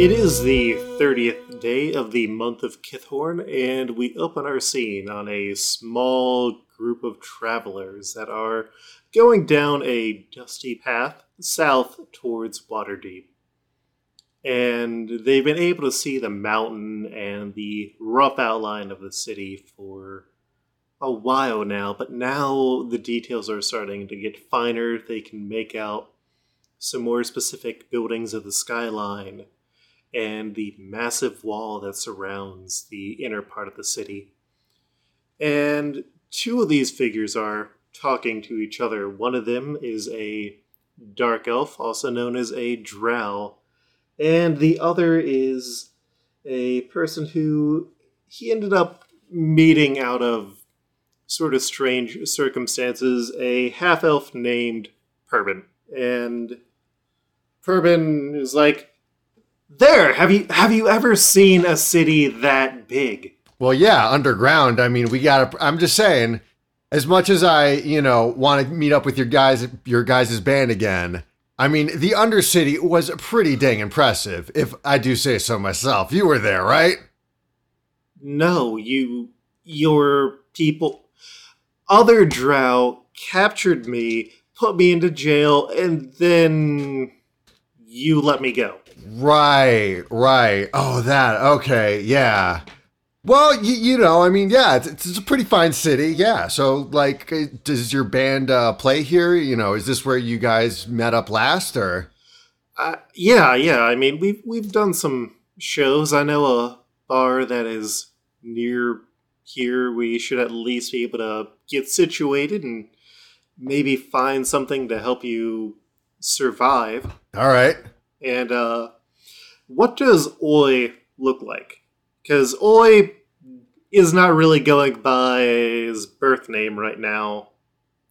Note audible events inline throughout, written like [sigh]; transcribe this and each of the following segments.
It is the 30th day of the month of Kythorn, and we open our scene on a small group of travelers that are going down a dusty path south towards Waterdeep. And they've been able to see the mountain and the rough outline of the city for a while now, but now the details are starting to get finer. They can make out some more specific buildings of the skyline and the massive wall that surrounds the inner part of the city. And two of these figures are talking to each other. One of them is a dark elf, also known as a drow, and the other is a person who he ended up meeting out of sort of strange circumstances, a half elf named Perbin. And Perbin is like, there, have you have you ever seen a city that big? Well, yeah, underground. I mean, we got to I'm just saying as much as I, you know, want to meet up with your guys your guys' band again. I mean, the Undercity was pretty dang impressive, if I do say so myself. You were there, right? No, you your people other drow captured me, put me into jail, and then you let me go. Right, right. Oh, that. Okay, yeah. Well, you, you know, I mean, yeah, it's, it's a pretty fine city. Yeah. So, like, uh, does your band uh, play here? You know, is this where you guys met up last, or? Uh, yeah, yeah. I mean, we've we've done some shows. I know a bar that is near here. We should at least be able to get situated and maybe find something to help you survive. All right. And uh, what does Oi look like? Because Oi is not really going by his birth name right now.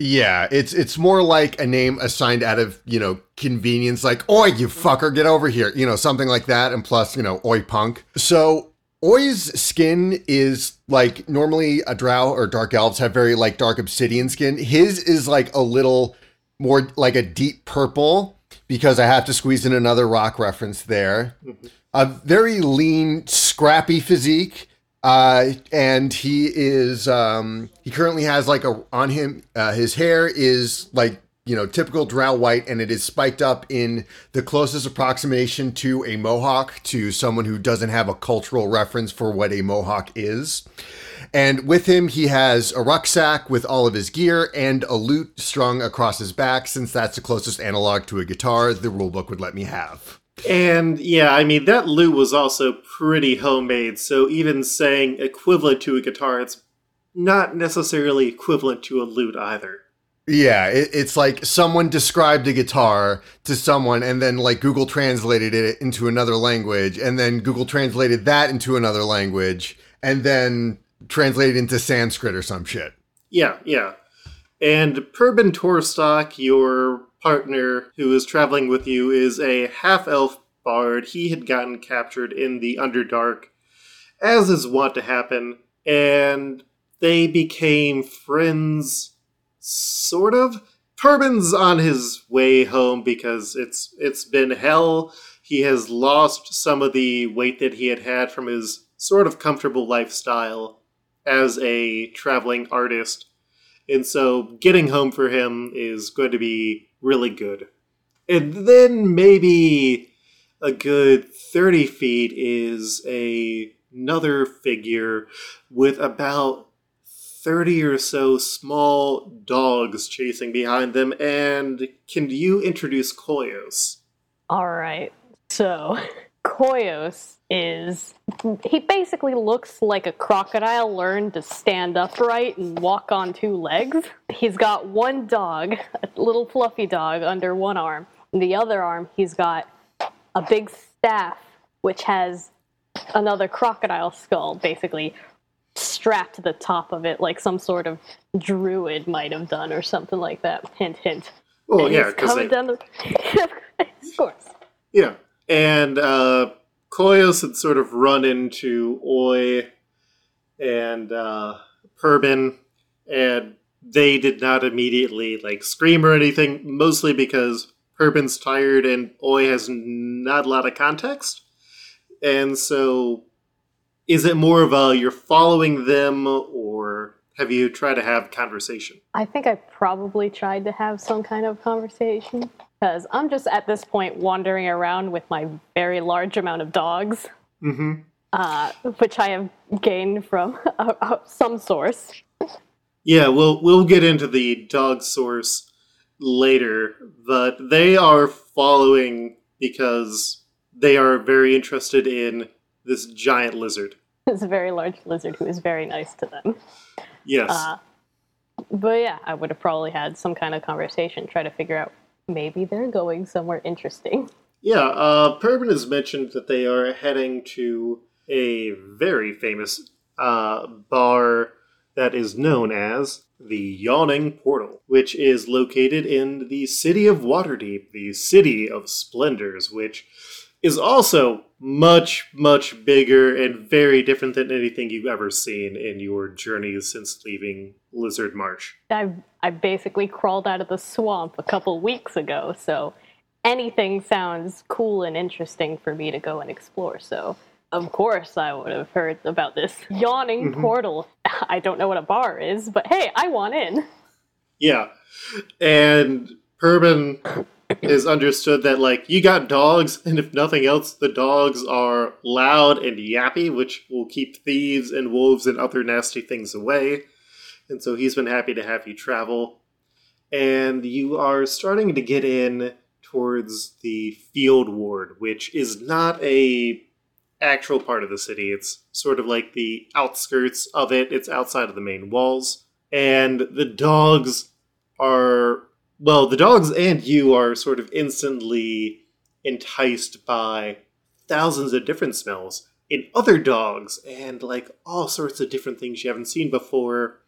Yeah, it's it's more like a name assigned out of you know convenience, like "Oi, you fucker, get over here," you know, something like that, and plus you know "Oi, punk." So Oi's skin is like normally a drow or dark elves have very like dark obsidian skin. His is like a little more like a deep purple because I have to squeeze in another rock reference there. Mm-hmm. A very lean, scrappy physique. Uh, and he is um, he currently has like a on him uh, his hair is like you know typical drow white and it is spiked up in the closest approximation to a mohawk to someone who doesn't have a cultural reference for what a mohawk is and with him, he has a rucksack with all of his gear and a lute strung across his back, since that's the closest analog to a guitar the rulebook would let me have. And yeah, I mean, that lute was also pretty homemade, so even saying equivalent to a guitar, it's not necessarily equivalent to a lute either. Yeah, it, it's like someone described a guitar to someone and then like Google translated it into another language and then Google translated that into another language and then translated into Sanskrit or some shit. Yeah, yeah. And Perbin Torstock, your partner who is traveling with you, is a half elf bard. He had gotten captured in the Underdark, as is wont to happen, and they became friends, sort of. Perbin's on his way home because it's it's been hell. He has lost some of the weight that he had had from his sort of comfortable lifestyle as a traveling artist. And so getting home for him is going to be really good. And then maybe a good 30 feet is a, another figure with about 30 or so small dogs chasing behind them. And can you introduce Koyos? All right. So [laughs] Koyos is he basically looks like a crocodile learned to stand upright and walk on two legs. He's got one dog, a little fluffy dog under one arm. In the other arm, he's got a big staff which has another crocodile skull basically strapped to the top of it like some sort of druid might have done or something like that. Hint hint. Well, and yeah, because they... down the [laughs] of course. Yeah. And uh Koyos had sort of run into Oi and uh, Perbin, and they did not immediately like scream or anything, mostly because Perbin's tired and Oi has not a lot of context. and so is it more of a you're following them or have you tried to have conversation? I think I probably tried to have some kind of conversation because I'm just at this point wandering around with my very large amount of dogs, Mm-hmm. uh, which I have gained from [laughs] uh, uh, some source. Yeah, we'll we'll get into the dog source later, but they are following because they are very interested in this giant lizard. [laughs] It's a very large lizard who is very nice to them. Yes. Uh, but yeah, I would have probably had some kind of conversation, try to figure out maybe they're going somewhere interesting. Yeah, uh, Perbin has mentioned that they are heading to a very famous uh, bar that is known as the Yawning Portal, which is located in the city of Waterdeep, the city of splendors, which is also much, much bigger and very different than anything you've ever seen in your journeys since leaving Lizard Marsh. I I basically crawled out of the swamp a couple weeks ago, so anything sounds cool and interesting for me to go and explore. So of course I would have heard about this [laughs] yawning Mhm. portal. [laughs] I don't know what a bar is, but hey, I want in. Yeah. And Perbin is understood that like you got dogs, and if nothing else, the dogs are loud and yappy, which will keep thieves and wolves and other nasty things away. And so he's been happy to have you travel. And you are starting to get in towards the field ward, which is not a actual part of the city. It's sort of like the outskirts of it. It's outside of the main walls. And the dogs are well, the dogs and you are sort of instantly enticed by thousands of different smells in other dogs and like all sorts of different things you haven't seen before.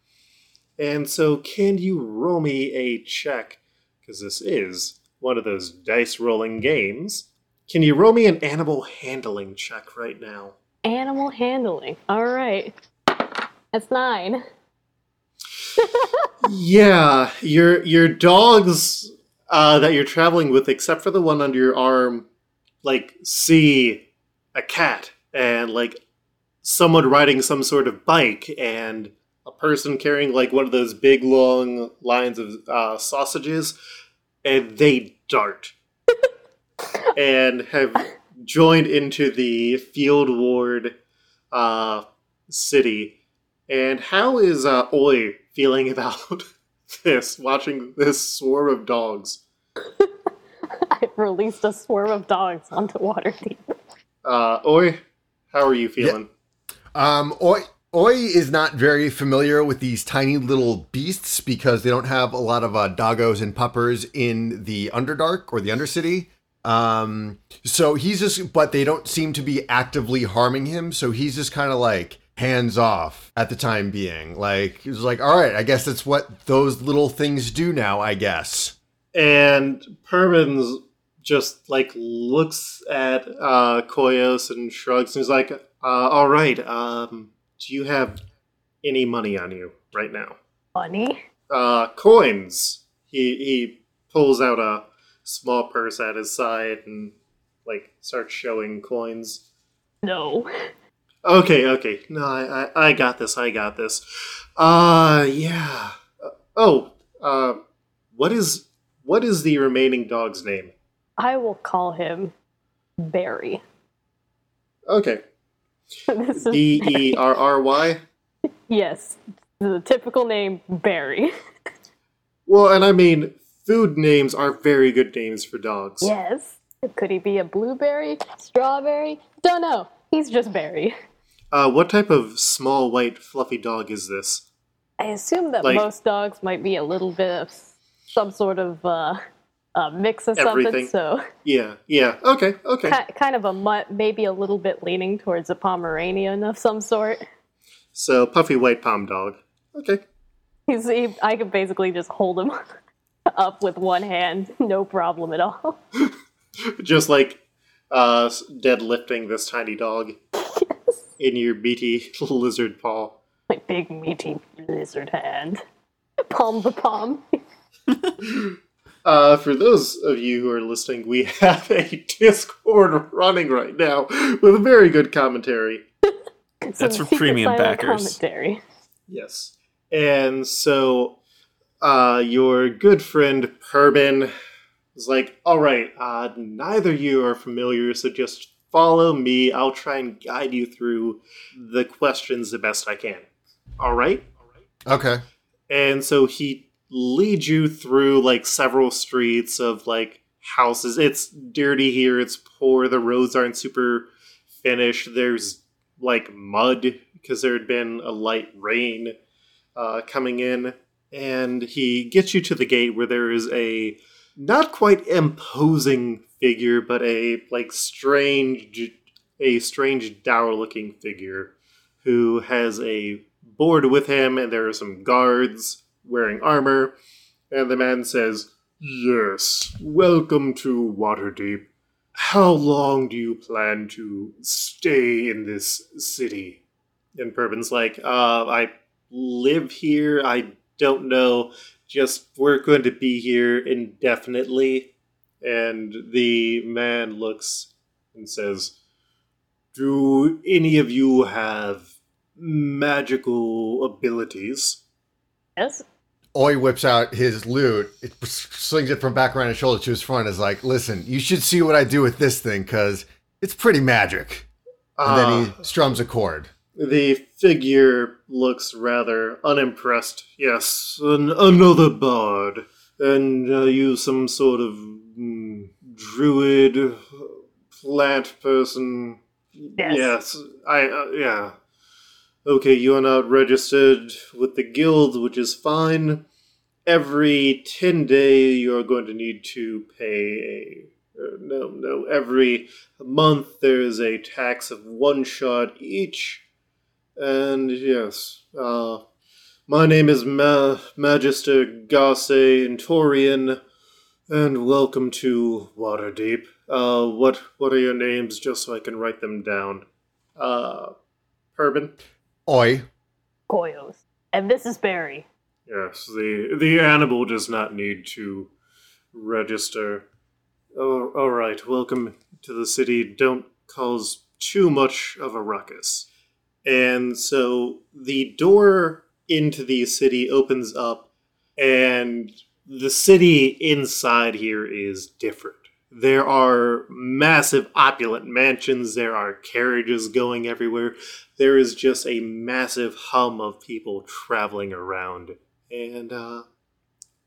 And so, can you roll me a check? Because this is one of those dice rolling games. Can you roll me an animal handling check right now? Animal handling. All right. That's nine. Yeah, your your dogs uh, that you're traveling with, except for the one under your arm, like see a cat and like someone riding some sort of bike and a person carrying like one of those big long lines of uh, sausages, and they dart [laughs] and have joined into the field ward uh, city. And how is uh, Oi feeling [laughs] about this? Watching this swarm of dogs. [laughs] I've released a swarm of dogs onto Waterdeep. Uh, Oi, how are you feeling? Um, Oi, Oi is not very familiar with these tiny little beasts because they don't have a lot of uh, doggos and puppers in the Underdark or the Undercity. Um, so he's just, but they don't seem to be actively harming him. So he's just kind of like hands off at the time being. Like he's like, all right, I guess that's what those little things do now. I guess. And Perbin's just like looks at uh, Koyos and shrugs and is like, uh, "All right, um, do you have any money on you right now?" Money. Uh, coins. He he pulls out a small purse at his side and like starts showing coins. No. Okay, okay. No, I, I, I got this. I got this. Uh, yeah. Uh, oh, uh, what is what is the remaining dog's name? I will call him Barry. Okay, this B E R R Y. yes, the typical name Barry. Well, and I mean, food names are very good names for dogs. yes. Could he be a blueberry, strawberry? Don't know. He's just Barry. Uh, what type of small white fluffy dog is this? I assume that Like- most dogs might be a little bit of some sort of uh, a mix of Everything. something. So Yeah, yeah. Okay, okay. ki- kind of a mutt, maybe a little bit leaning towards a Pomeranian of some sort. So puffy white palm dog. Okay. He's, he, I could basically just hold him [laughs] up with one hand, no problem at all. [laughs] Just like uh, deadlifting this tiny dog in your meaty [laughs] lizard paw. My big meaty lizard hand, palm to palm. [laughs] Uh, for those of you who are listening, we have a Discord running right now with very good commentary. That's for premium backers. Commentary. Yes. And so uh, your good friend Perbin is like, all right, uh, neither of you are familiar, so just follow me. I'll try and guide you through the questions the best I can. All right? Okay. And so he leads you through like several streets of like houses. It's dirty here, it's poor, the roads aren't super finished. There's like mud because there had been a light rain uh, coming in. And he gets you to the gate where there is a not quite imposing figure, but a like strange, a strange dour looking figure who has a board with him, and there are some guards wearing armor. And the man says, Yes, welcome to Waterdeep. How long do you plan to stay in this city? And Perbin's like, uh, I live here. I don't know. Just we're going to be here indefinitely. And the man looks and says, Do any of you have magical abilities? Yes. Oi whips out his lute, it slings it from back around his shoulder to his front. Is like, listen, you should see what I do with this thing because it's pretty magic. And then Ah. he strums a chord. The figure looks rather unimpressed. Yes, an, another bard. And uh, you some sort of druid, plant person. Yes. Yes, I, uh, yeah. Okay, you are not registered with the guild, which is fine. Every 10 day, you are going to need to pay a. Uh, no, no, every month there is a tax of one shot each. And yes, uh, my name is Ma- Magister Gase Intorian, and welcome to Waterdeep. Uh, what what are your names, just so I can write them down? Uh, Urban. Oi, Koyos. And this is Barry. Yes, the the animal does not need to register. Oh, all right. Welcome to the city. Don't cause too much of a ruckus. And so the door into the city opens up, and the city inside here is different. There are massive, opulent mansions. There are carriages going everywhere. There is just a massive hum of people traveling around, and uh,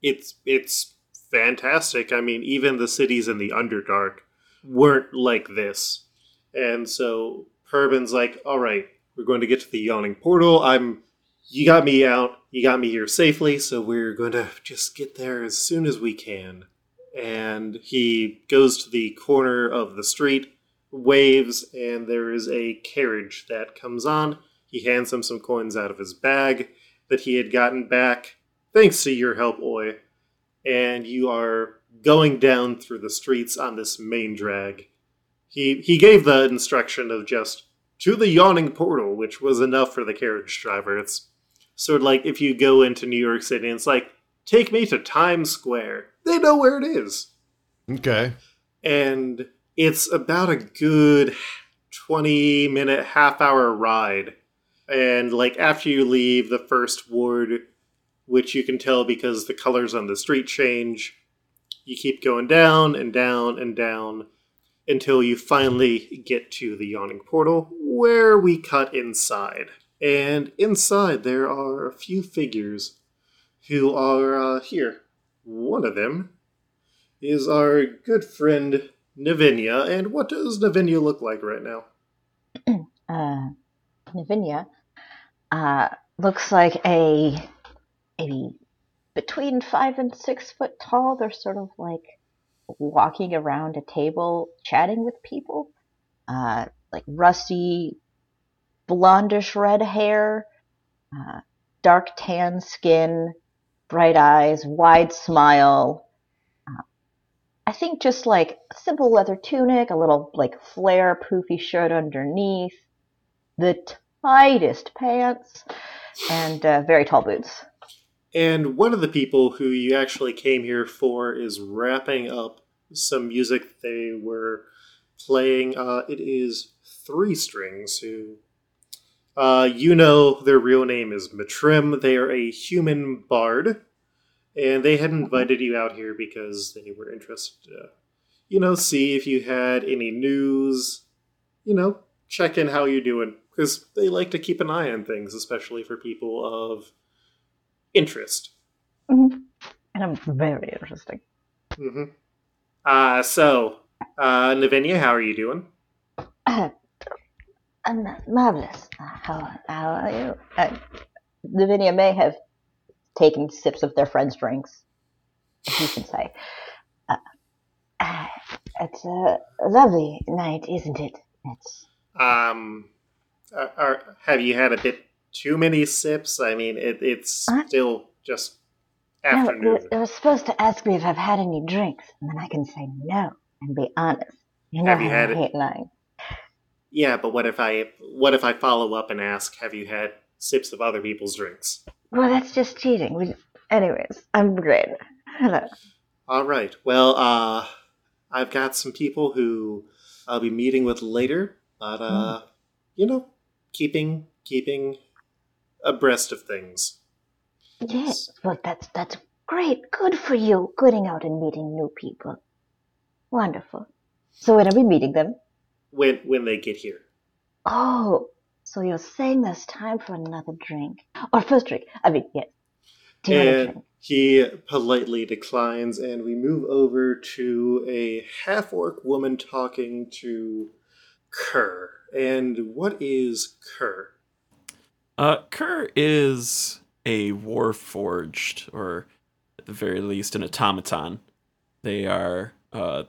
it's it's fantastic. I mean, even the cities in the Underdark weren't like this, and so Perbin's like, "All right, we're going to get to the Yawning Portal. I'm, you got me out. You got me here safely, so we're going to just get there as soon as we can." And he goes to the corner of the street, waves, and there is a carriage that comes on. He hands him some coins out of his bag that he had gotten back, thanks to your help, Oi. And you are going down through the streets on this main drag. He he gave the instruction of just to the yawning portal, which was enough for the carriage driver. It's sort of like if you go into New York City and it's like, take me to Times Square. They know where it is okay. and it's about a good 20 minute half hour ride and like after you leave the first ward which you can tell because the colors on the street change you keep going down and down and down until you finally get to the yawning portal where we cut inside and inside there are a few figures who are uh, here one of them is our good friend Navinia. And what does Navinia look like right now? [clears throat] uh, Navinia uh, looks like a maybe between five and six foot tall. They're sort of like walking around a table, chatting with people. Uh, like rusty, blondish red hair, uh, dark tan skin, bright eyes, wide smile. Uh, I think just like simple leather tunic, a little like flare poofy shirt underneath, the tightest pants, and uh, very tall boots. And one of the people who you actually came here for is wrapping up some music they were playing. Uh, it is Three Strings, who uh, you know their real name is Matrim. They are a human bard, and they had invited you out here because they were interested to, you know, see if you had any news, you know, check in how you're doing, because they like to keep an eye on things, especially for people of interest. Mhm. And I'm very interesting. hmm Uh, so, uh, Navinia, how are you doing? [clears throat] Uh, I'm marvelous. Uh, How, how are you? Uh, Lavinia may have taken sips of their friends' drinks, if you can say. Uh, uh, it's a lovely night, isn't it? It's Um, are, are, have you had a bit too many sips? I mean, it, it's What? still just no, afternoon. you, you were supposed to ask me if I've had any drinks, and then I can say no and be honest. You know Have you had I it? lying. Yeah, but what if I what if I follow up and ask, have you had sips of other people's drinks? Well, that's just cheating. We, anyways, I'm great. Hello. All right. Well, uh, I've got some people who I'll be meeting with later, but uh, you know, keeping keeping abreast of things. Yes, well, that's that's great. Good for you, going out and meeting new people. Wonderful. So when are we meeting them? When when they get here. Oh, so you're saying there's time for another drink or first drink? I mean, yes. Do you And drink? he politely declines, and we move over to a half orc woman talking to Kerr. And what is Kerr? Uh, Kerr is a warforged, or at the very least, an automaton. They are uh,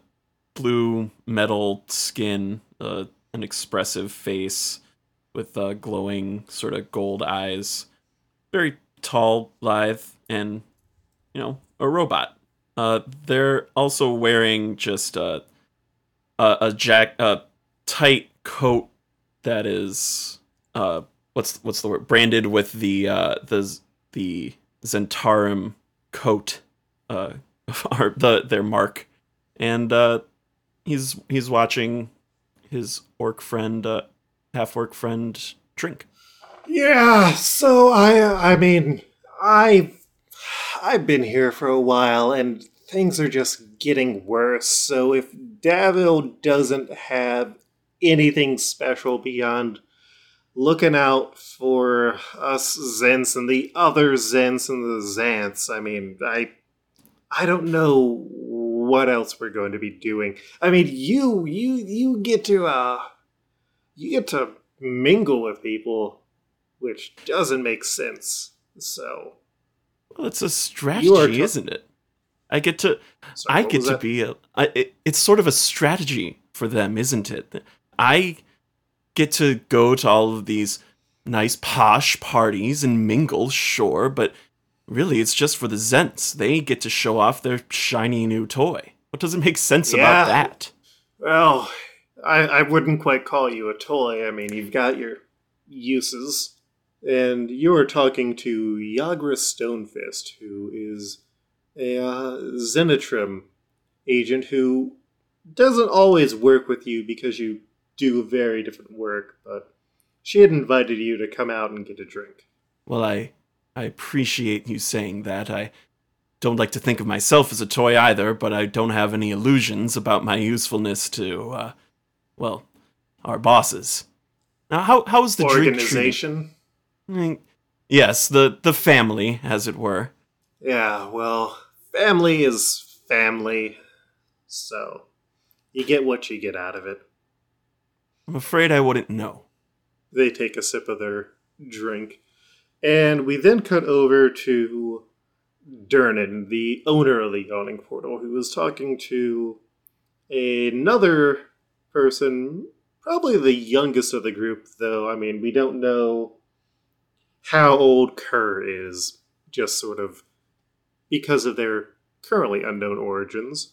blue metal skin, uh, an expressive face with uh, glowing sort of gold eyes. Very tall, lithe, and you know a robot. Uh, they're also wearing just a a, a jack a tight coat that is uh what's what's the word branded with the uh the the Zhentarim coat uh [laughs] the their mark and uh he's he's watching his orc friend uh half orc friend drink Yeah, so I I mean, I I've been here for a while and things are just getting worse. So if Davil doesn't have anything special beyond looking out for us Zhents and the other Zhents and the Zants, I mean, I I don't know what else we're going to be doing. I mean, you you you get to uh you get to mingle with people which doesn't make sense. So, well it's a strategy tr- isn't it i get to sorry, I get to that? be a. I, it, it's sort of a strategy for them, isn't it? I get to go to all of these nice posh parties and mingle, sure, but really it's just for the Zhents. They get to show off their shiny new toy. What doesn't make sense Yeah. about that? Well, I, I wouldn't quite call you a toy. I mean, you've got your uses. And you are talking to Yagra Stonefist, who is a uh, Zhentarim agent who doesn't always work with you because you do very different work, but she had invited you to come out and get a drink. Well, I I appreciate you saying that. I don't like to think of myself as a toy either, but I don't have any illusions about my usefulness to, uh, well, our bosses. Now, how how's the drink treating? Organization? Mm, Yes, the the family, as it were. Yeah, well, family is family, so you get what you get out of it. I'm afraid I wouldn't know. They take a sip of their drink, and we then cut over to Durnan, the owner of the yawning portal, who was talking to another person, probably the youngest of the group, though. I mean, we don't know how old Kerr is, just sort of because of their currently unknown origins.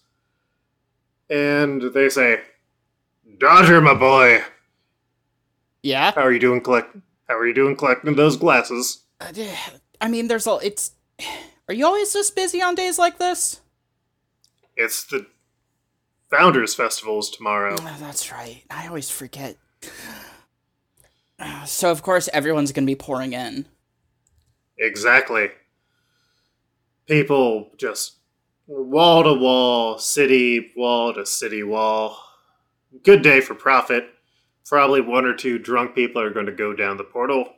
And they say, Dodger, my boy, Yeah. how are you doing collect how are you doing collecting those glasses? Uh, I mean, there's a. It's Are you always this busy on days like this? It's the Founders Festival's tomorrow. Oh, that's right. I always forget. So of course everyone's gonna be pouring in. Exactly. People just wall to wall, city wall to city wall. Good day for profit. Probably one or two drunk people are going to go down the portal.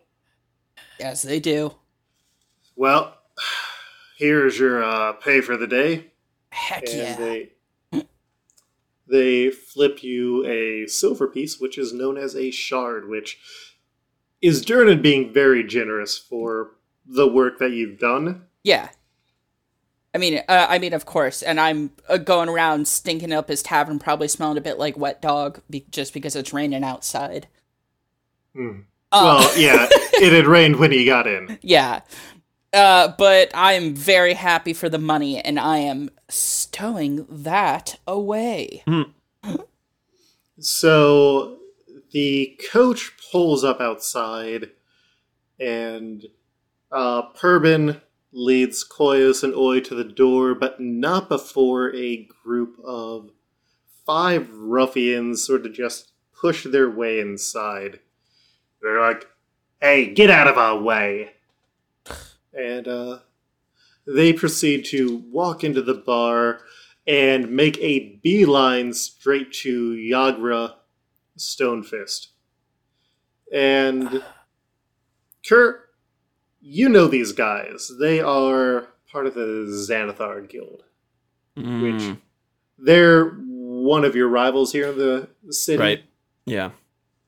Yes, they do. Well, here's your uh, pay for the day. Heck and yeah. they they flip you a silver piece, which is known as a shard, which is Durnan being very generous for the work that you've done. Yeah. I mean, uh, I mean, of course, and I'm uh, going around stinking up his tavern, probably smelling a bit like wet dog, be- just because it's raining outside. Uh, Well, [laughs] yeah, it had rained when he got in. yeah. Uh, but I am very happy for the money, and I am stowing that away. So the coach pulls up outside, and uh, Perbin leads Koyos and Oi to the door, but not before a group of five ruffians sort of just push their way inside. They're like, hey, get out of our way! And uh, they proceed to walk into the bar and make a beeline straight to Yagra Stonefist. And Kurt, you know these guys. They are part of the Xanathar Guild. Mm, They're one of your rivals here in the city. right. Yeah.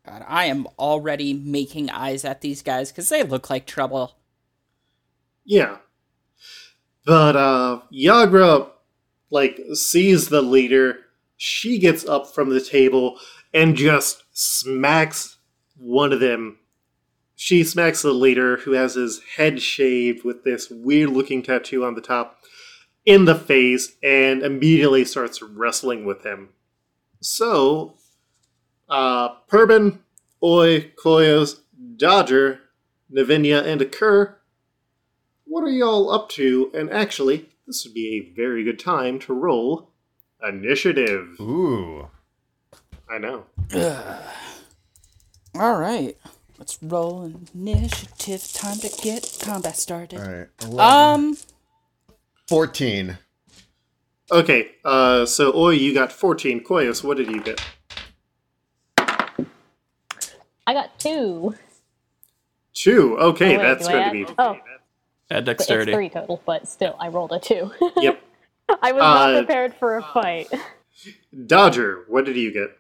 God, I am already making eyes at these guys because they look like trouble. Yeah. But uh Yagra like sees the leader, she gets up from the table and just smacks one of them. She smacks the leader who has his head shaved with this weird looking tattoo on the top in the face and immediately starts wrestling with him. So uh Perbin, Oi, Koyos, Dodger, Navinia, and Occur what are y'all up to? And actually, this would be a very good time to roll initiative. Ooh. I know. [sighs] All right, let's roll initiative. Time to get combat started. All right. 11. Um, 14. Okay, uh, so Oi, you got 14. Koyos, what did you get? I got two. Two. Okay, Oh, wait, that's do I going to add- be. Oh, Add but it's dexterity. three total, but still, I rolled a two. Yep. [laughs] I was not Uh, prepared for a fight. Dodger, what did you get?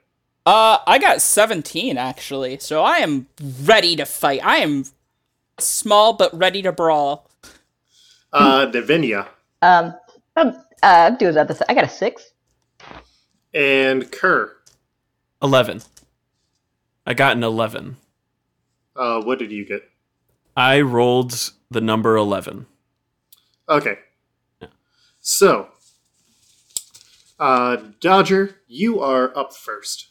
Uh, I got 17 actually, so I am ready to fight. I am small but ready to brawl. Uh, Navinia. Um, I'm, uh, I'm doing that. This, I got a six. And Kerr. 11. I got an 11. Uh, what did you get? I rolled the number 11. Okay. So, uh, Dodger, you are up first.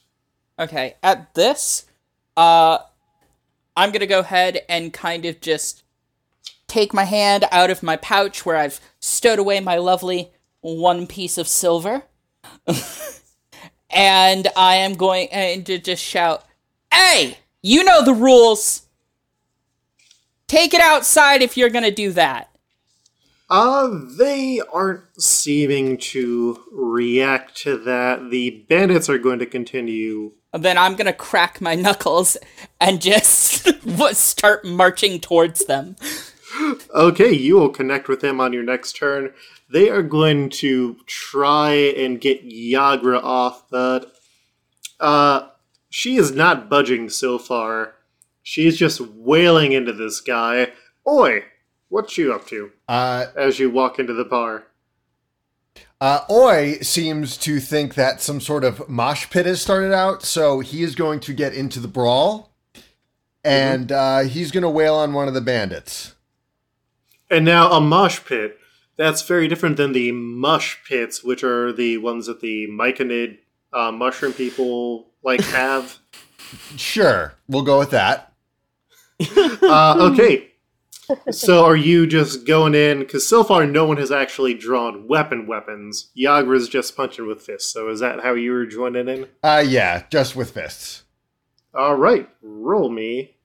Okay, at this, uh, I'm gonna go ahead and kind of just take my hand out of my pouch where I've stowed away my lovely one piece of silver. [laughs] and I am going to just shout, Hey, you know the rules! Take it outside if you're gonna do that. Uh, they aren't seeming to react to that. The bandits are going to continue. Then I'm gonna crack my knuckles and just [laughs] start marching towards them. Okay, you will connect with them on your next turn. They are going to try and get Yagra off, but uh, she is not budging so far. She's just wailing into this guy. Oi, what you up to? Uh, As you walk into the bar. Uh, Oi seems to think that some sort of mosh pit has started out, so he is going to get into the brawl, and uh, he's going to wail on one of the bandits. And now a mosh pit. That's very different than the mush pits, which are the ones that the myconid uh, mushroom people like have. [laughs] Sure, we'll go with that. [laughs] uh, okay. So are you just going in? Because so far no one has actually drawn weapon weapons. Yagra's just punching with fists. So is that how you were joining in? Uh, yeah, just with fists. All right, roll me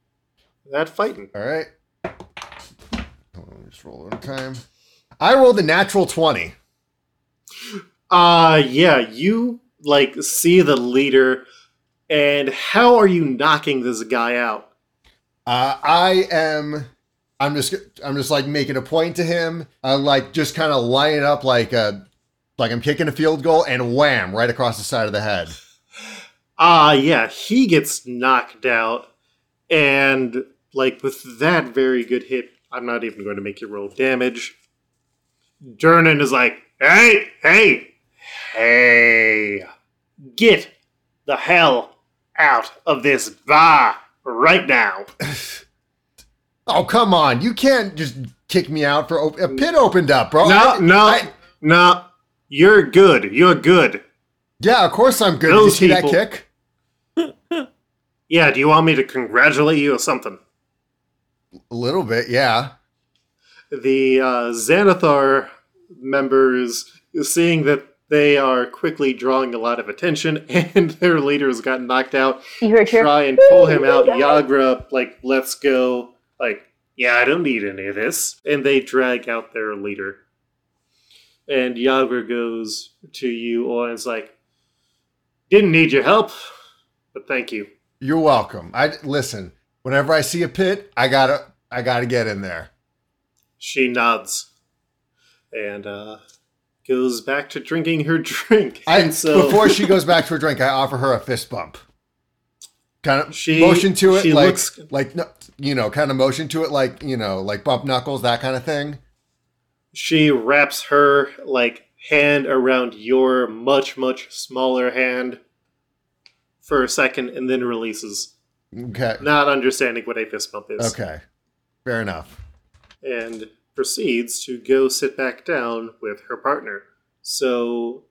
that fighting. All right. On, just roll one time. I rolled a natural 20. Uh yeah, you like see the leader, and how are you knocking this guy out? Uh, I am. I'm just. I'm just like making a point to him. I like just kind of line it up like a, like I'm kicking a field goal and wham right across the side of the head. Ah, yeah, he gets knocked out, and like with that very good hit, I'm not even going to make you roll damage. Durnan is like, hey, hey, hey, get the hell out of this bar right now. [laughs] Oh come on! You can't just kick me out for op- a pit opened up, bro. No, I- no, I- no, you're good. You're good. yeah, of course I'm good. Did you Those see that people- kick? [laughs] Yeah, do you want me to congratulate you or something? A little bit, yeah. the uh, Xanathar members, seeing that they are quickly drawing a lot of attention [laughs] and their leaders got knocked out, You heard try and pull him out. Yagra, like, let's go. Like, yeah, I don't need any of this. And they drag out their leader. And Yagra goes to you and is like, didn't need your help, but thank you. You're welcome. I listen. Whenever I see a pit, I gotta, I gotta get in there. She nods and uh, goes back to drinking her drink. I and so before she [laughs] goes back to her drink, I offer her a fist bump. Kind of She- motion to it, she like looks- like no, you know, kind of motion to it, like you know, like bump knuckles, that kind of thing. she wraps her like hand around your much much smaller hand for a second and then releases, Okay, not understanding what a fist bump is. okay, fair enough. and proceeds to go sit back down with her partner. So,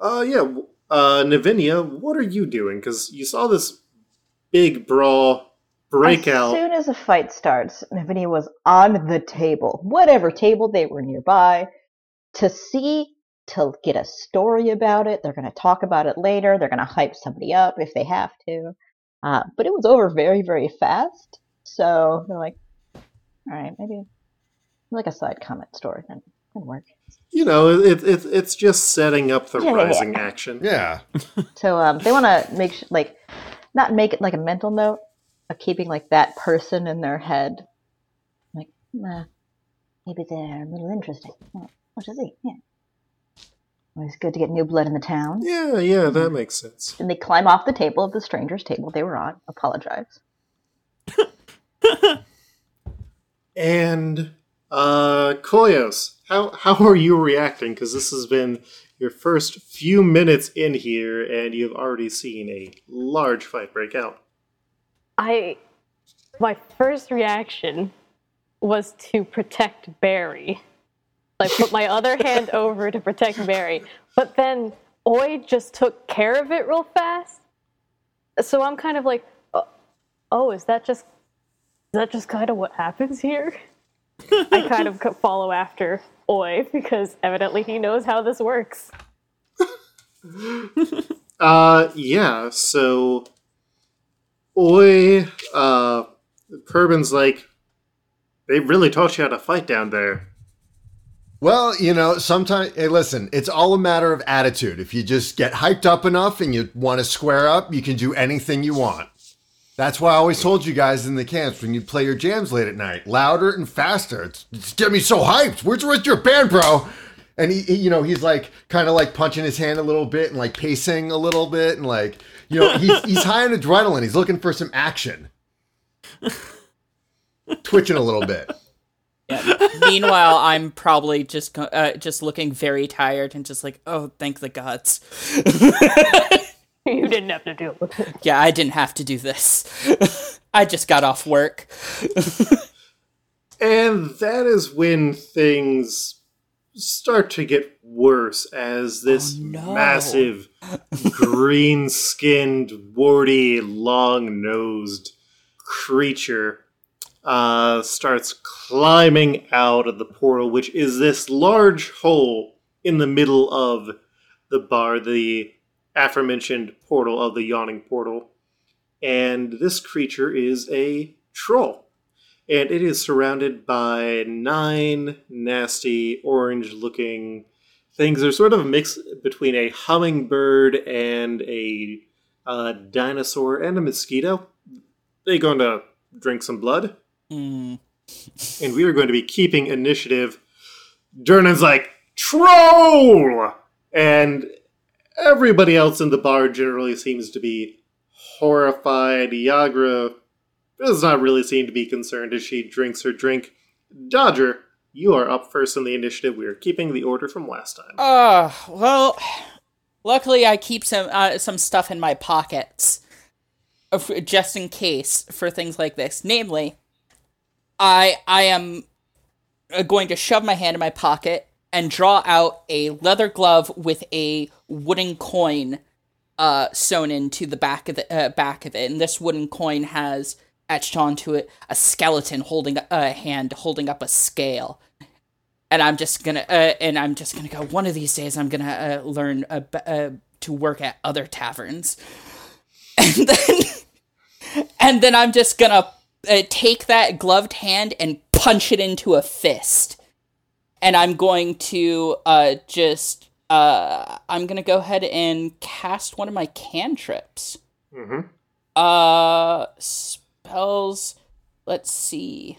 uh, yeah, uh, Navinia, what are you doing? Because you saw this big brawl breakout. As soon as a fight starts, Navinia was on the table, whatever table they were nearby, to see, to get a story about it. They're going to talk about it later. They're going to hype somebody up if they have to. Uh, but it was over very, very fast. So they're like, all right, maybe like a side comment story. Then can work. You know, it, it, it's just setting up the Yeah, yeah, yeah. rising action. Yeah, So um, they want to make sh- like not make it like a mental note of keeping like that person in their head. Like, nah, maybe they're a little interesting. What is he? Yeah. Always good to get new blood in the town. Yeah, yeah, that makes sense. And they climb off the table of the stranger's table they were on. Apologize. [laughs] And uh Koyos, how how are you reacting? Because this has been your first few minutes in here, and you've already seen a large fight break out. I my first reaction was to protect Barry. I put my other [laughs] hand over to protect Barry, but then Oi just took care of it real fast. So I'm kind of like, oh, oh is that just is that just kind of what happens here? I kind of [laughs] co- follow after Oi because evidently he knows how this works. [laughs] Uh, yeah. So, Oi, uh, Perbin's like, they really taught you how to fight down there. Well, you know, sometimes, hey, listen, it's all a matter of attitude. If you just get hyped up enough and you want to square up, you can do anything you want. That's why I always told you guys in the camps when you play your jams late at night, louder and faster. It's, it's get me so hyped. Where's, where's your band, bro? And he, he you know, he's like kind of like punching his hand a little bit and like pacing a little bit and like, you know, he's, he's high on adrenaline. He's looking for some action. Twitching a little bit. Yeah. Meanwhile, I'm probably just go- uh, just looking very tired and just like, oh, thank the gods. you didn't have to do it. Yeah, I didn't have to do this. I just got off work. And that is when things start to get worse as this Oh, no. massive, [laughs] green skinned, warty, long nosed creature uh, starts climbing out of the portal, which is this large hole in the middle of the bar, the aforementioned portal of the yawning portal. And this creature is a troll. And it is surrounded by nine nasty orange looking things. They're sort of a mix between a hummingbird and a uh, dinosaur and a mosquito. They're going to drink some blood. Mm. And we are going to be keeping initiative. Durnan's like, Troll! And everybody else in the bar generally seems to be horrified. Yagra does not really seem to be concerned as she drinks her drink. Dodger, you are up first in the initiative. We are keeping the order from last time. Uh, well, luckily I keep some uh, some stuff in my pockets, uh, just in case for things like this. Namely, I I am uh, going to shove my hand in my pocket and draw out a leather glove with a wooden coin uh, sewn into the back of the uh, back of it, and this wooden coin has etched onto it a skeleton holding a hand holding up a scale. And I'm just gonna, uh, and I'm just gonna go. One of these days, I'm gonna uh, learn uh, to work at other taverns, [laughs] and then, and then I'm just gonna uh, take that gloved hand and punch it into a fist and I'm going to uh, just uh, I'm gonna go ahead and cast one of my cantrips. Mm-hmm. Uh, spells. Let's see.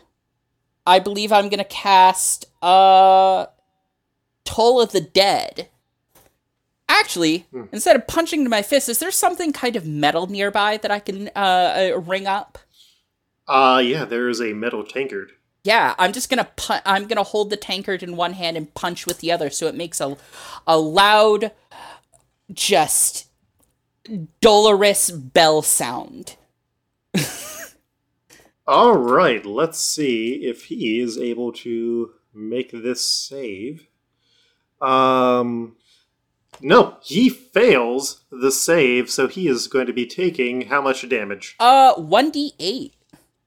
I believe I'm gonna cast uh, Toll of the Dead. Actually, Hmm. instead of punching to my fist, is there something kind of metal nearby that I can uh, uh ring up? Uh, yeah, there is a metal tankard. Yeah, I'm just gonna pu- I'm gonna hold the tankard in one hand and punch with the other, so it makes a a loud, just dolorous bell sound. [laughs] All right, let's see if he is able to make this save. Um, no, he fails the save, so he is going to be taking how much damage? Uh, one d eight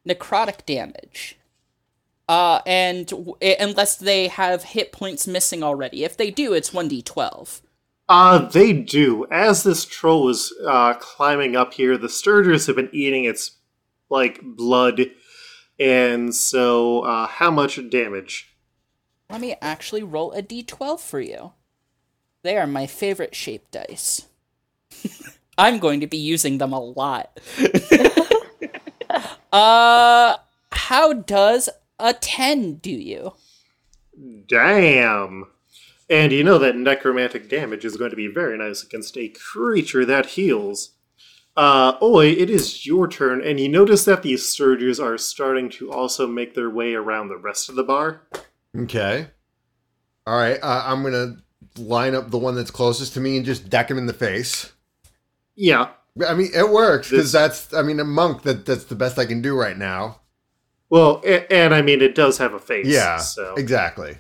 necrotic damage. Uh, and w- i- unless they have hit points missing already, if they do, it's one d twelve. Uh, they do. As this troll is uh, climbing up here, the Stirges have been eating its like blood, and so uh, how much damage? Let me actually roll a d12 for you. They are my favorite shape dice. [laughs] I'm going to be using them a lot. [laughs] uh, how does a 10 do you? Damn. And you know that necromantic damage is going to be very nice against a creature that heals. Uh, Oi, it is your turn, and you notice that these Stirges are starting to also make their way around the rest of the bar. Okay. All right. Uh, I'm gonna line up the one that's closest to me and just deck him in the face. Yeah. I mean, it works because that's. I mean, a monk. That that's the best I can do right now. Well, a- and I mean, it does have a face. Yeah. So. Exactly.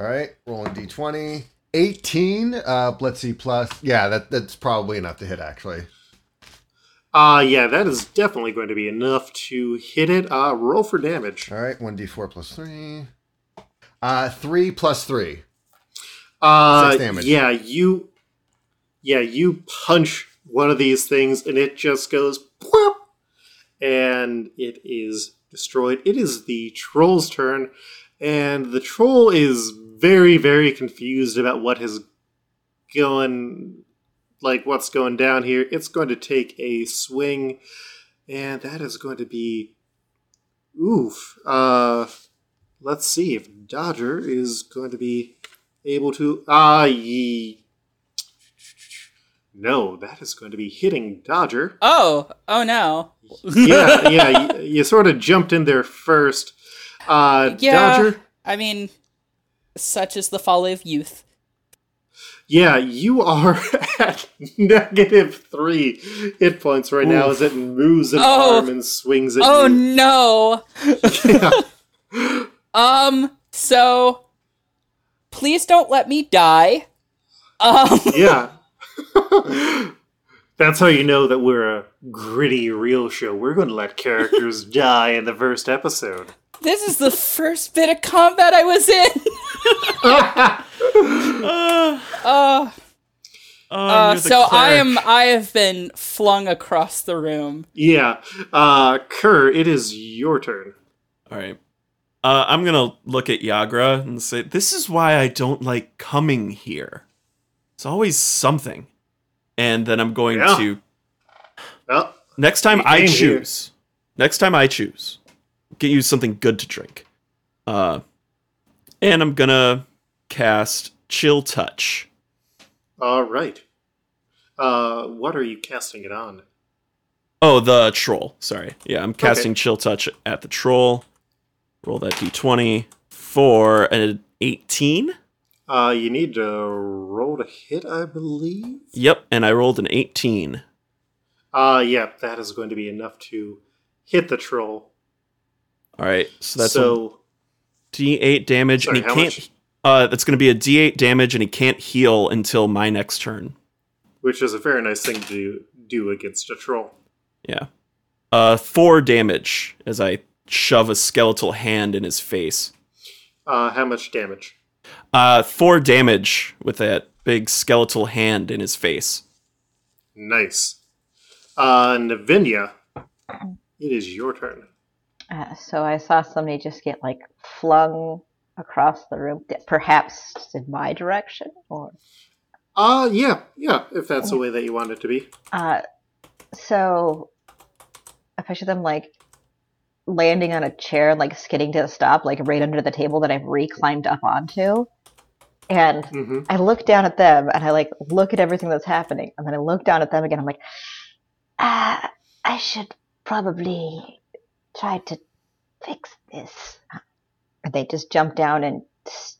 All right. Rolling d20. 18. Uh, let's see. Plus. Yeah. That that's probably enough to hit. Actually. Uh, yeah, that is definitely going to be enough to hit it. Uh, roll for damage. All right. One d4 plus three. Uh, three plus three. Uh, Six damage. Yeah, you. Yeah, you punch one of these things, and it just goes plop, and it is destroyed. It is the troll's turn, and the troll is very, very confused about what has going, like what's going down here. It's going to take a swing, and that is going to be, oof. Uh, let's see if Dodger is going to be able to. Ah, ye. No, that is going to be hitting Dodger. Oh, oh no. yeah, [laughs] yeah, you, you sort of jumped in there first. Uh, Yeah. Dodger, I mean, such is the folly of youth. Yeah, you are [laughs] at negative three hit points right now as it moves an Oh. arm and swings at Oh you. no. Yeah. [laughs] Um, so please don't let me die. Um, [laughs] yeah. That's how you know that we're a gritty, real show. We're going to let characters die in the first episode. This is the first bit of combat I was in. Uh, [laughs] [laughs] Uh, oh, uh, you're so I am. I have been flung across the room. Yeah. Uh, Kerr, it is your turn. All right. Uh, I'm gonna look at Yagra and say, "This is why I don't like coming here. It's always something." And then I'm going Yeah. to Well, next time I came here. choose. Next time I choose, get you something good to drink. Uh, and I'm gonna cast Chill Touch. all right. Uh, what are you casting it on? Oh, the troll. Sorry. Yeah, I'm casting Chill Touch at the troll. Roll that d20 for an 18. Uh, you need to roll to hit, I believe. Yep, and I rolled an 18. Uh, yeah, that is going to be enough to hit the troll. All right, so that's so d8 damage, Sorry, and he can't. much? Uh, that's going to be a d8 damage, and he can't heal until my next turn. which is a very nice thing to do against a troll. Yeah. Uh, four damage as I shove a skeletal hand in his face. Uh, how much damage? Uh, four damage with that big skeletal hand in his face. Nice. Uh, Navinia, it is your turn. Uh, so I saw somebody just get like flung across the room, perhaps in my direction, or Uh, yeah, yeah, if that's the way that you want it to be. uh, so I picture them like landing on a chair, like skidding to a stop, like right under the table that I've re-climbed up onto, and hmm I look down at them and I like look at everything that's happening, and then I look down at them again. I'm like, ah, I should probably try to fix this. And they just jump down and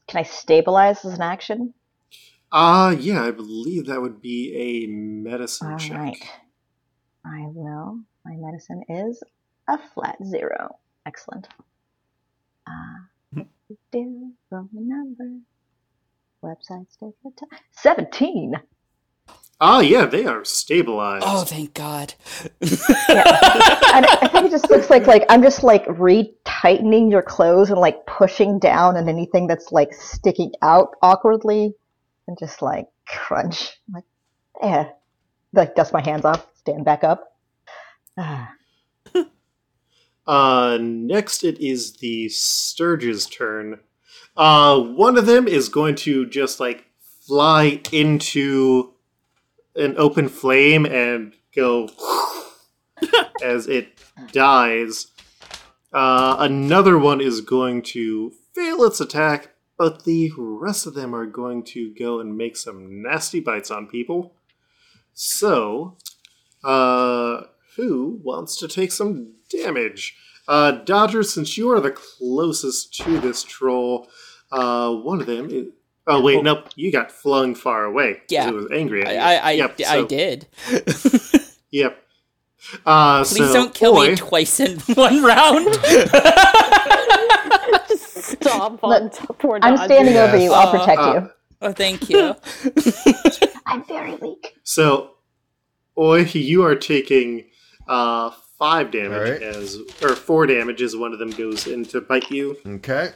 can I stabilize as an action? Uh, yeah, I believe that would be a medicine All check. right, I will. My medicine is a flat zero. Excellent. Uh, do from the number. Website stay for time. Seventeen. Ah, yeah, they are stabilized. Oh, thank God. and I think it just looks like like I'm just like retightening your clothes and like pushing down on anything that's like sticking out awkwardly, and just like crunch. I'm like, yeah, like dust my hands off, stand back up. Ah, [sighs] Uh, next it is the Stirge's turn. Uh, one of them is going to just like fly into an open flame and go [laughs] as it dies. Uh, another one is going to fail its attack, but the rest of them are going to go and make some nasty bites on people. So, uh, who wants to take some damage? Uh, Dodger, since you are the closest to this troll, uh, one of them. Oh wait, Well- nope. You got flung far away. Yeah. it was angry at I, you. I, I, Yep, I so- did. [laughs] Yep. Uh, Please so, don't kill Oi, me twice in [laughs] one round. Stop stomp on poor I'm standing Yes. over you. I'll Uh, protect uh, you. oh, thank you. [laughs] I'm very weak. So, Oi, you are taking uh, five damage Alright. as, or four damage as one of them goes in to bite you. Okay.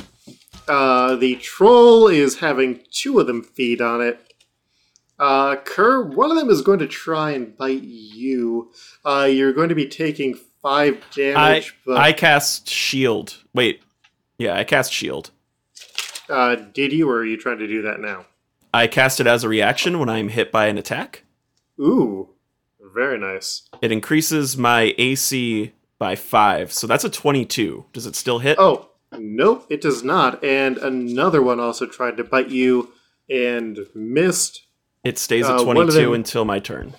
Uh, the troll is having two of them feed on it. Uh, Kerr, one of them is going to try and bite you. Uh, you're going to be taking five I damage, but I cast shield. Wait, yeah, I cast shield. uh, did you, or are you trying to do that now? I cast it as a reaction when I'm hit by an attack. Ooh, very nice. It increases my AC by five, so that's a twenty-two. Does it still hit? Oh, nope, it does not. And another one also tried to bite you and missed. It stays at uh, twenty-two them- until my turn.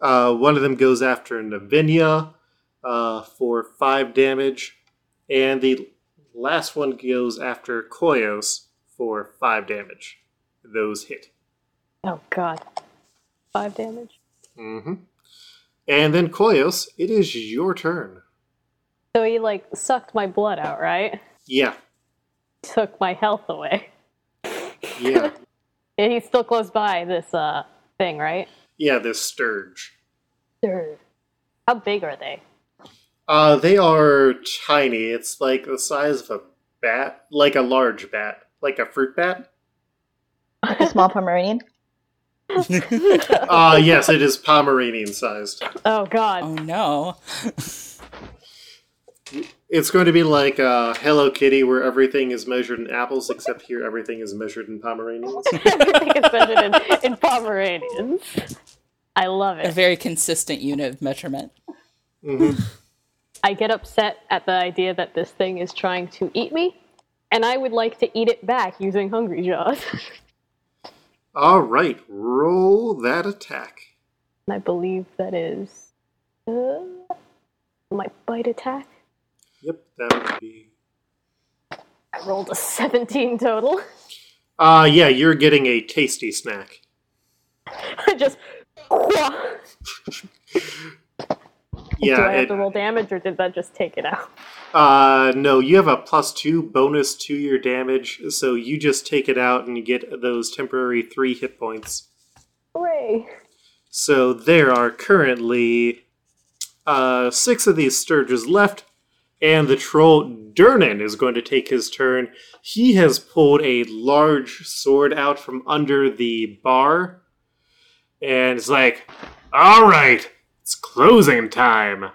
Uh, one of them goes after Navinia uh, for five damage, and the last one goes after Koyos for five damage. Those hit. Oh god. Five damage. hmm And then Koyos, it is your turn. So he like sucked my blood out, right? Yeah, Took my health away. yeah, [laughs] And he's still close by this uh thing, right? yeah. This Stirge. They're- How big are they? Uh, they are tiny. It's like the size of a bat, like a large bat, like a fruit bat. Like a small Pomeranian. [laughs] Uh, yes, it is Pomeranian sized. Oh God. oh no. [laughs] It's going to be like uh, Hello Kitty, where everything is measured in apples, except here everything is measured in Pomeranians. [laughs] Everything is measured in, in Pomeranians. I love it. A very consistent unit of measurement. Mhm. I get upset at the idea that this thing is trying to eat me, and I would like to eat it back using Hungry Jaws. [laughs] All right, roll that attack. and I believe that is uh, my bite attack. Yep, that would be. I rolled a 17 total. Uh, yeah, you're getting a tasty snack. I [laughs] just. Yeah, Do I have it- to roll damage, or did that just take it out? Uh, no, you have a plus two bonus to your damage, so you just take it out and you get those temporary three hit points. Hooray! So there are currently uh, six of these Stirges left, and the troll Durnan is going to take his turn. He has pulled a large sword out from under the bar, and it's like, all right, it's closing time.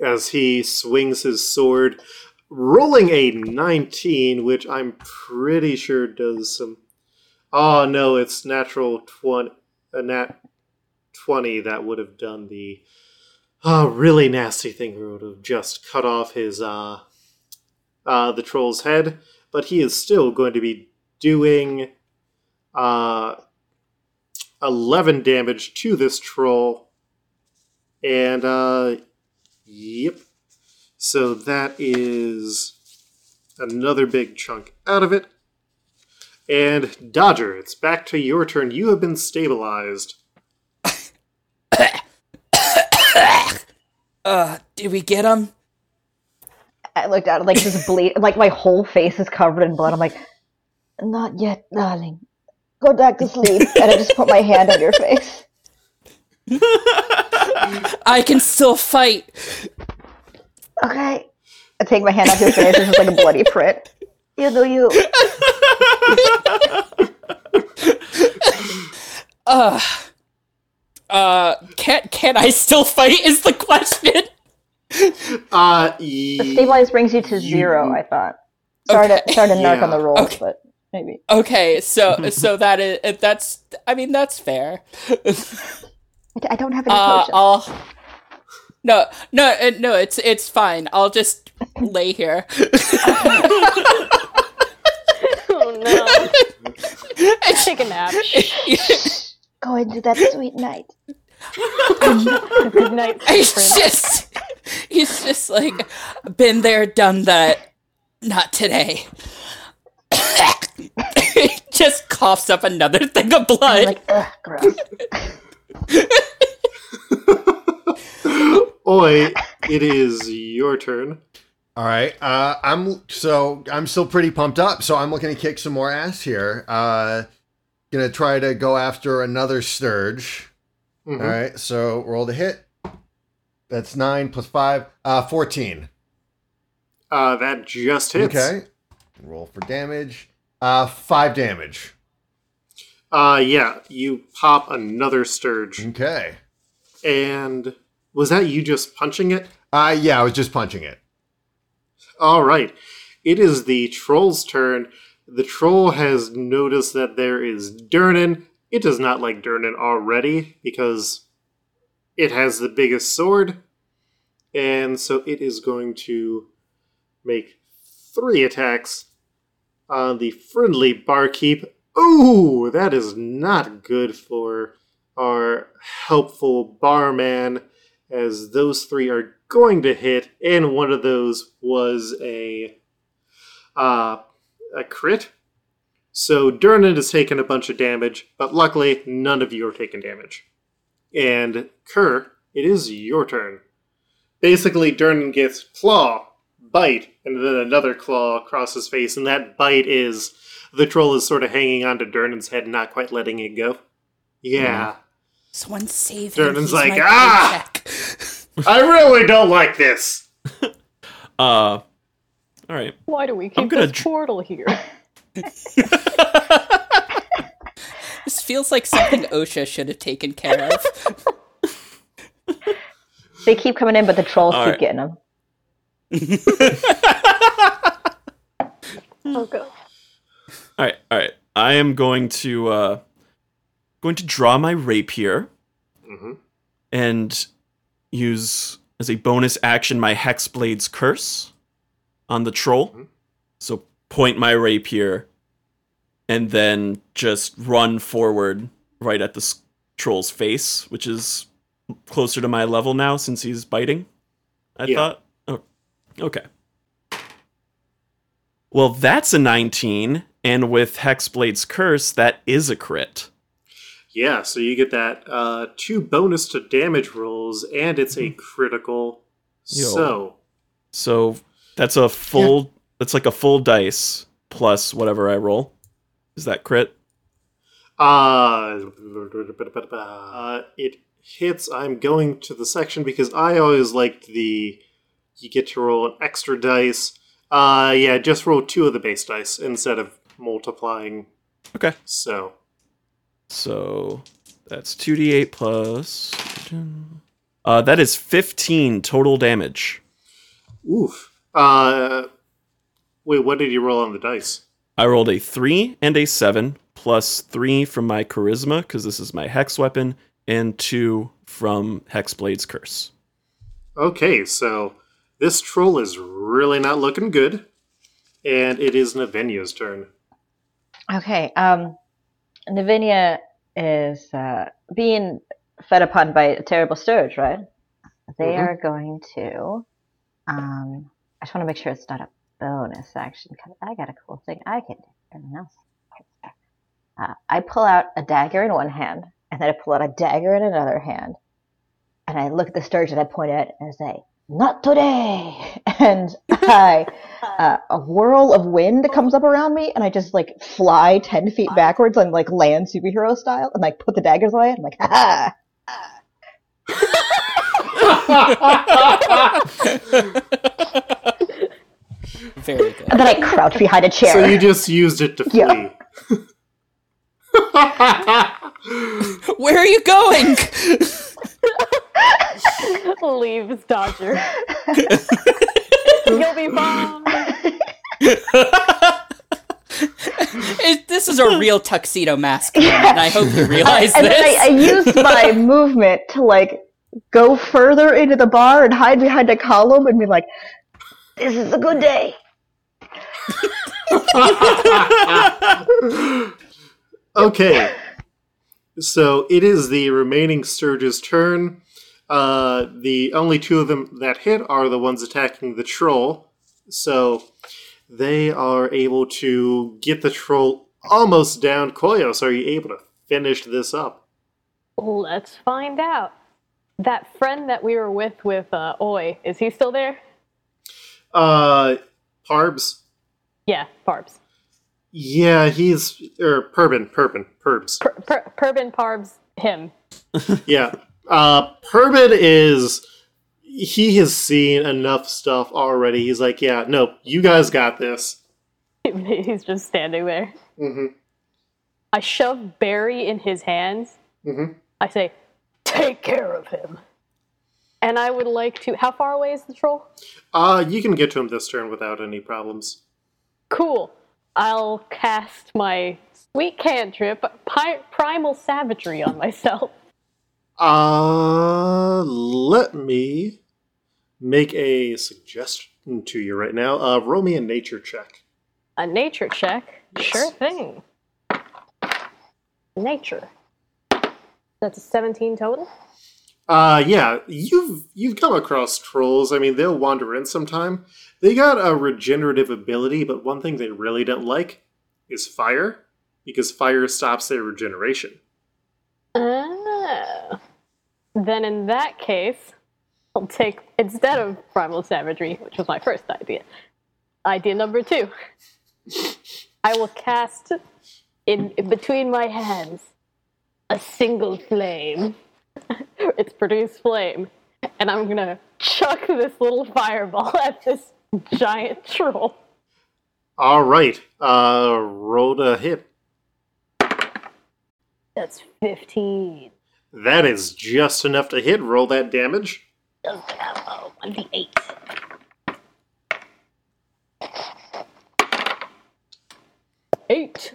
As he swings his sword, rolling a 19, which I'm pretty sure does some. Oh no, it's natural 20. A uh, nat 20 that would have done the uh, really nasty thing would have just cut off his uh, uh, the troll's head but he is still going to be doing uh, 11 damage to this troll and uh, yep so that is another big chunk out of it and Dodger, it's back to your turn. You have been stabilized. [laughs] Uh, did we get him? I looked at it like this bleed, like my whole face is covered in blood. I'm like, not yet, darling. Go back to sleep. [laughs] And I just put my hand on your face. I can still fight. Okay. I take my hand off your face. It's just like a bloody print. You do you. [laughs] Uh, uh, can can I still fight? Is the question. [laughs] Uh, The ye- stabilize brings you to You- zero. I thought. Sorry to Okay. sorry to narc on the Yeah. rolls, Okay. but maybe. Okay, so [laughs] so that is that's. I mean that's fair. I don't have any Uh. I'll. No, no, uh, no. It's it's fine. I'll just lay here. [laughs] Oh no! Take a nap. Go into that sweet night. Good [laughs] night, He's just, he's just like, been there, done that. Not today. he [coughs] just coughs up another thing of blood. like, ugh, gross. [laughs] Oi, it is your turn. All right. Uh, I'm so I'm still pretty pumped up. So I'm looking to kick some more ass here. Uh, gonna try to go after another Stirge. Mhm. All right. So roll the hit. That's nine plus five. Uh, fourteen. Uh, that just hits. Okay. Roll for damage. Uh, five damage. Uh, yeah, you pop another Stirge. Okay. And was that you just punching it? Uh, yeah, I was just punching it. All right. It is the troll's turn. The troll has noticed that there is Durnan. It does not like Durnan already because it has the biggest sword. And so it is going to make three attacks on the friendly barkeep. Ooh, that is not good for our helpful barman, as those three are going to hit, and one of those was a uh, a crit. So Durnan has taken a bunch of damage, but luckily none of you are taking damage. And Kerr, it is your turn. Basically, Durnan gets claw, bite, and then another claw across his face, and that bite is the troll is sort of hanging onto Durnan's head, not quite letting it go. Yeah. Someone save Jordan's him. He's like, "Ah!" I really don't like this. [laughs] Uh, all right. Why do we I'm keep gonna this dr- portal here? [laughs] This feels like something [laughs] OSHA should have taken care of. They keep coming in, but the trolls All keep right. getting them. [laughs] Oh god. All right, all right. I am going to uh going to draw my rapier Mhm. and use as a bonus action my Hexblade's curse on the troll. Mhm. So point my rapier and then just run forward right at the troll's face, which is closer to my level now since he's biting. I Yeah. thought. Oh, okay. Well, that's a 19, and with Hexblade's Curse, that is a crit. Yeah, so you get that uh, two bonus to damage rolls, and it's a critical. Yo. So, So that's a full. That's like a full dice plus whatever I roll. Is that crit? uh, uh, it hits. I'm going to the section because I always liked the. You get to roll an extra dice. Uh, yeah, just roll two of the base dice instead of multiplying. Okay. So, So that's 2d8 plus. Uh, that is 15 total damage. oof. Uh, wait, what did you roll on the dice? I rolled a 3 and a 7, plus 3 from my charisma, because this is my hex weapon, and 2 from Hexblade's Curse. Okay, so this troll is really not looking good, and it is Navenia's turn. Okay. Um, Navinia is uh, being fed upon by a terrible stirge, right? They Mhm. are going to. Um, I just want to make sure it's not a bonus action because I got a cool thing I can do. Everyone else. Uh, I pull out a dagger in one hand, and then I pull out a dagger in another hand, and I look at the stirge and I point at it and I say, "Not today!" [laughs] And I [laughs] uh, a whirl of wind comes up around me, and I just like fly ten feet backwards and like land superhero style, and like put the daggers away. I'm like, ha [laughs] Very good. And then I crouch behind a chair. So you just used it to Yeah. flee. [laughs] Where are you going? [laughs] Leaves Dodger. [laughs] You'll be fine. It- this is a real tuxedo mask, and I hope you realize and this. then I, I used my movement to like go further into the bar and hide behind a column and be like, "This is a good day." [laughs] okay. So it is the remaining Stirge's turn. Uh, the only two of them that hit are the ones attacking the troll. So they are able to get the troll almost down. Koyos, are you able to finish this up? Let's find out. That friend that we were with with uh, Oi, is he still there? Uh, Parbs? Yeah, Parbs. Yeah, he's. Or Perbin, Perbin, Perbs. Per- per- Perbin Parbs, him. [laughs] Yeah. Uh, Perbin is. He has seen enough stuff already. He's like, yeah, no, you guys got this. [laughs] He's just standing there. hmm I shove Barry in his hands. hmm I say, take care of him. And I would like to. How far away is the troll? Uh, you can get to him this turn without any problems. Cool. I'll cast my sweet cantrip, Pi- Primal Savagery, on myself. Uh, let me make a suggestion to you right now. Uh, roll me a nature check. A nature check? Sure thing. Nature. That's a 17 total? Uh, yeah, you've you've come across trolls. I mean, they'll wander in sometime. They got a regenerative ability, but one thing they really don't like is fire, because fire stops their regeneration. Ah. Then in that case, I'll take, instead of Primal Savagery, which was my first idea, idea number two. I will cast in, in between my hands a single flame. [laughs] it's produced flame. And I'm gonna chuck this little fireball [laughs] at this giant troll. All right. Uh, roll to hit. That's 15. That is just enough to hit. Roll that damage. A 1d8. Eight.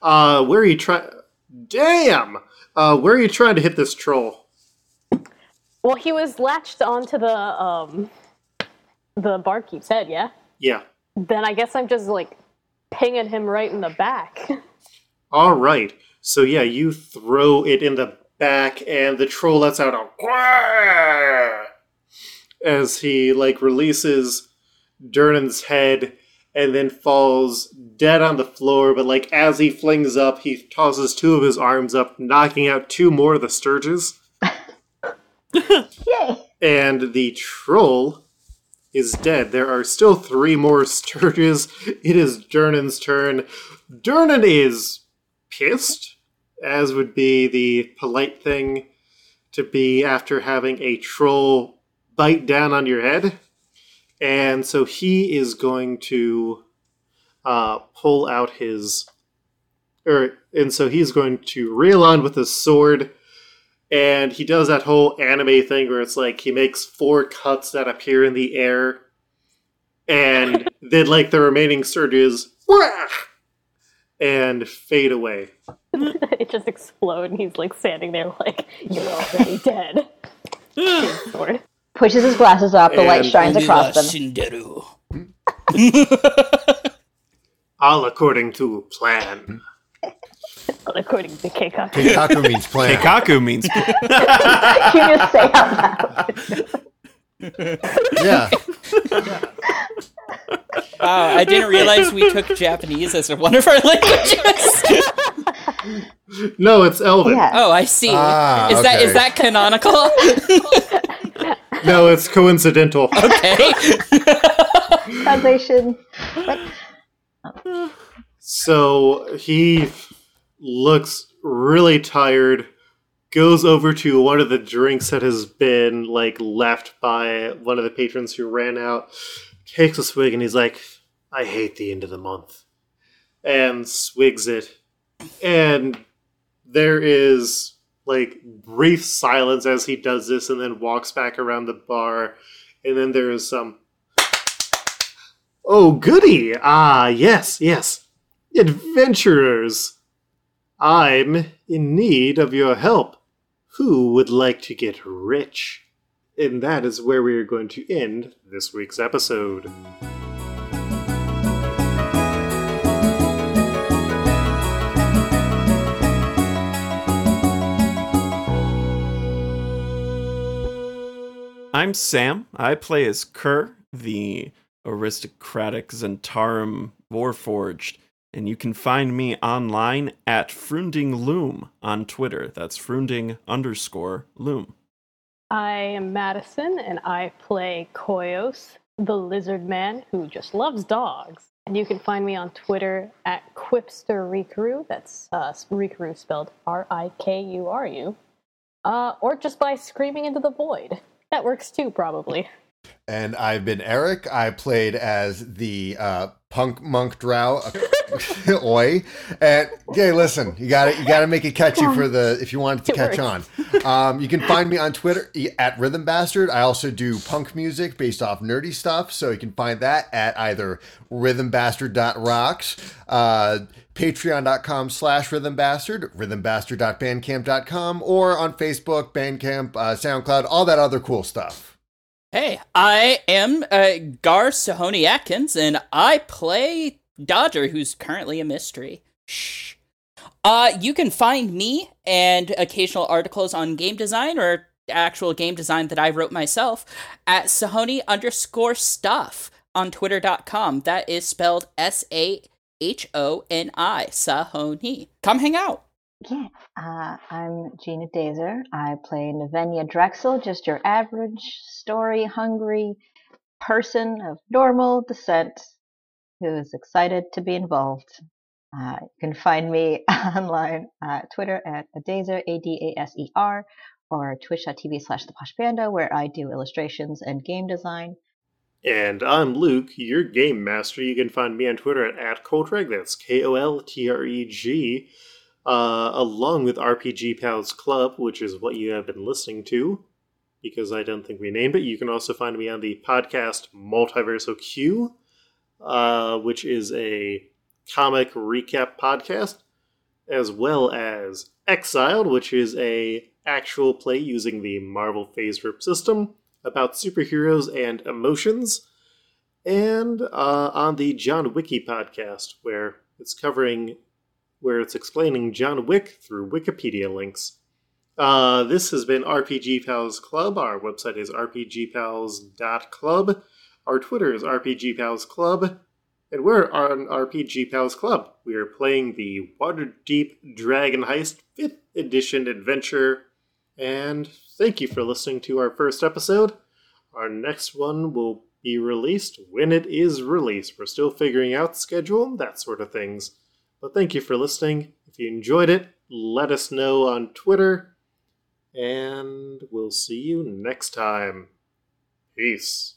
Uh, where are you trying? Damn. Uh, where are you trying to hit this troll? Well, he was latched onto the um the barkeep's head, yeah? Yeah. Then I guess I'm just like pinging him right in the back. [laughs] All right. So yeah, you throw it in the back, and the troll lets out a as he like releases Durnan's head, and then falls dead on the floor. But like as he flings up, he tosses two of his arms up, knocking out two more of the stirges, [laughs] Yay! and the troll is dead. There are still three more stirges. It is Durnan's turn. Durnan is pissed, as would be the polite thing to be after having a troll bite down on your head. And so he is going to uh, pull out his. Or, and so he's going to reel on with his sword. And he does that whole anime thing where it's like he makes four cuts that appear in the air. And [laughs] then, like, the remaining stirges. "Wah!" and fade away. [laughs] it just explodes, and he's like standing there, like, You're already [laughs] dead. Sword. Pushes his glasses up, the light shines across them. Shinderu. All according to plan. All according to Keikaku. Keikaku [laughs] means plan. Keikaku means you just say out. Yeah. [laughs] Wow, I didn't realize we took Japanese as one of our languages. No, it's Elven. Yeah. Oh, I see. Ah, is that is that canonical? No, it's coincidental. okay. Translation. [laughs] So he looks really tired, goes over to one of the drinks that has been like left by one of the patrons who ran out, takes a swig, and he's like, I hate the end of the month. And swigs it. And there is like brief silence as he does this and then walks back around the bar. And then there is some Oh, goody! Ah, yes, yes. Adventurers! I'm in need of your help. Who would like to get rich? And that is where we are going to end this week's episode. I'm Sam. I play as Kerr, the aristocratic Zhentarim Warforged, and you can find me online at Frunding Loom on Twitter. That's Frunding underscore Loom. I am Madison, and I play Koyos, the lizard man who just loves dogs. And you can find me on Twitter at Quipster Rikuru. That's uh, Rikuru spelled R I K U R U. Uh, or just by screaming into the void. That works too, probably. And I've been Eric. I played as the uh, punk monk drow, [laughs] Oi. And okay, listen, you got to You got to make it catchy for the if you want it to It catch on. Um, you can find me on Twitter at Rhythm Bastard. I also do punk music based off nerdy stuff, so you can find that at either rhythmbastard.rocks, uh, patreon.com slash rhythmbastard, rhythmbastard.bandcamp.com, or on Facebook, Bandcamp, uh, SoundCloud, all that other cool stuff. Hey, I am uh, Gar Sahoni Atkins, and I play Dodger, who's currently a mystery. Shh. Uh, you can find me and occasional articles on game design or actual game design that I wrote myself at Sahoni underscore stuff on twitter.com. That is spelled S A H O N I, Sahoni. Come hang out. Yeah, uh, I'm Gina Dazer. I play Navenia Drexel, just your average story hungry person of normal descent who is excited to be involved. Uh, you can find me [laughs] online at Twitter at Adaser, A D A S E R, or twitch.tv slash the Posh Panda, where I do illustrations and game design. And I'm Luke, your game master. You can find me on Twitter at, at Koltreg, that's K O L T R E G, uh, along with RPG Pals Club, which is what you have been listening to, because I don't think we named it. You can also find me on the podcast Multiverso Q, uh, which is a comic recap podcast, as well as Exiled, which is a actual play using the Marvel FASERIP system about superheroes and emotions, and uh, on the John Wiki podcast, where it's covering, where it's explaining John Wick through Wikipedia links. Uh, this has been RPG Pals Club. Our website is rpgpals.club. Our Twitter is rpgpalsclub. And we're on RPG Pals Club. We are playing the Waterdeep Dragon Heist 5th Edition adventure and thank you for listening to our first episode. Our next one will be released when it is released. We're still figuring out schedule, and that sort of things. But thank you for listening. If you enjoyed it, let us know on Twitter. And we'll see you next time. Peace.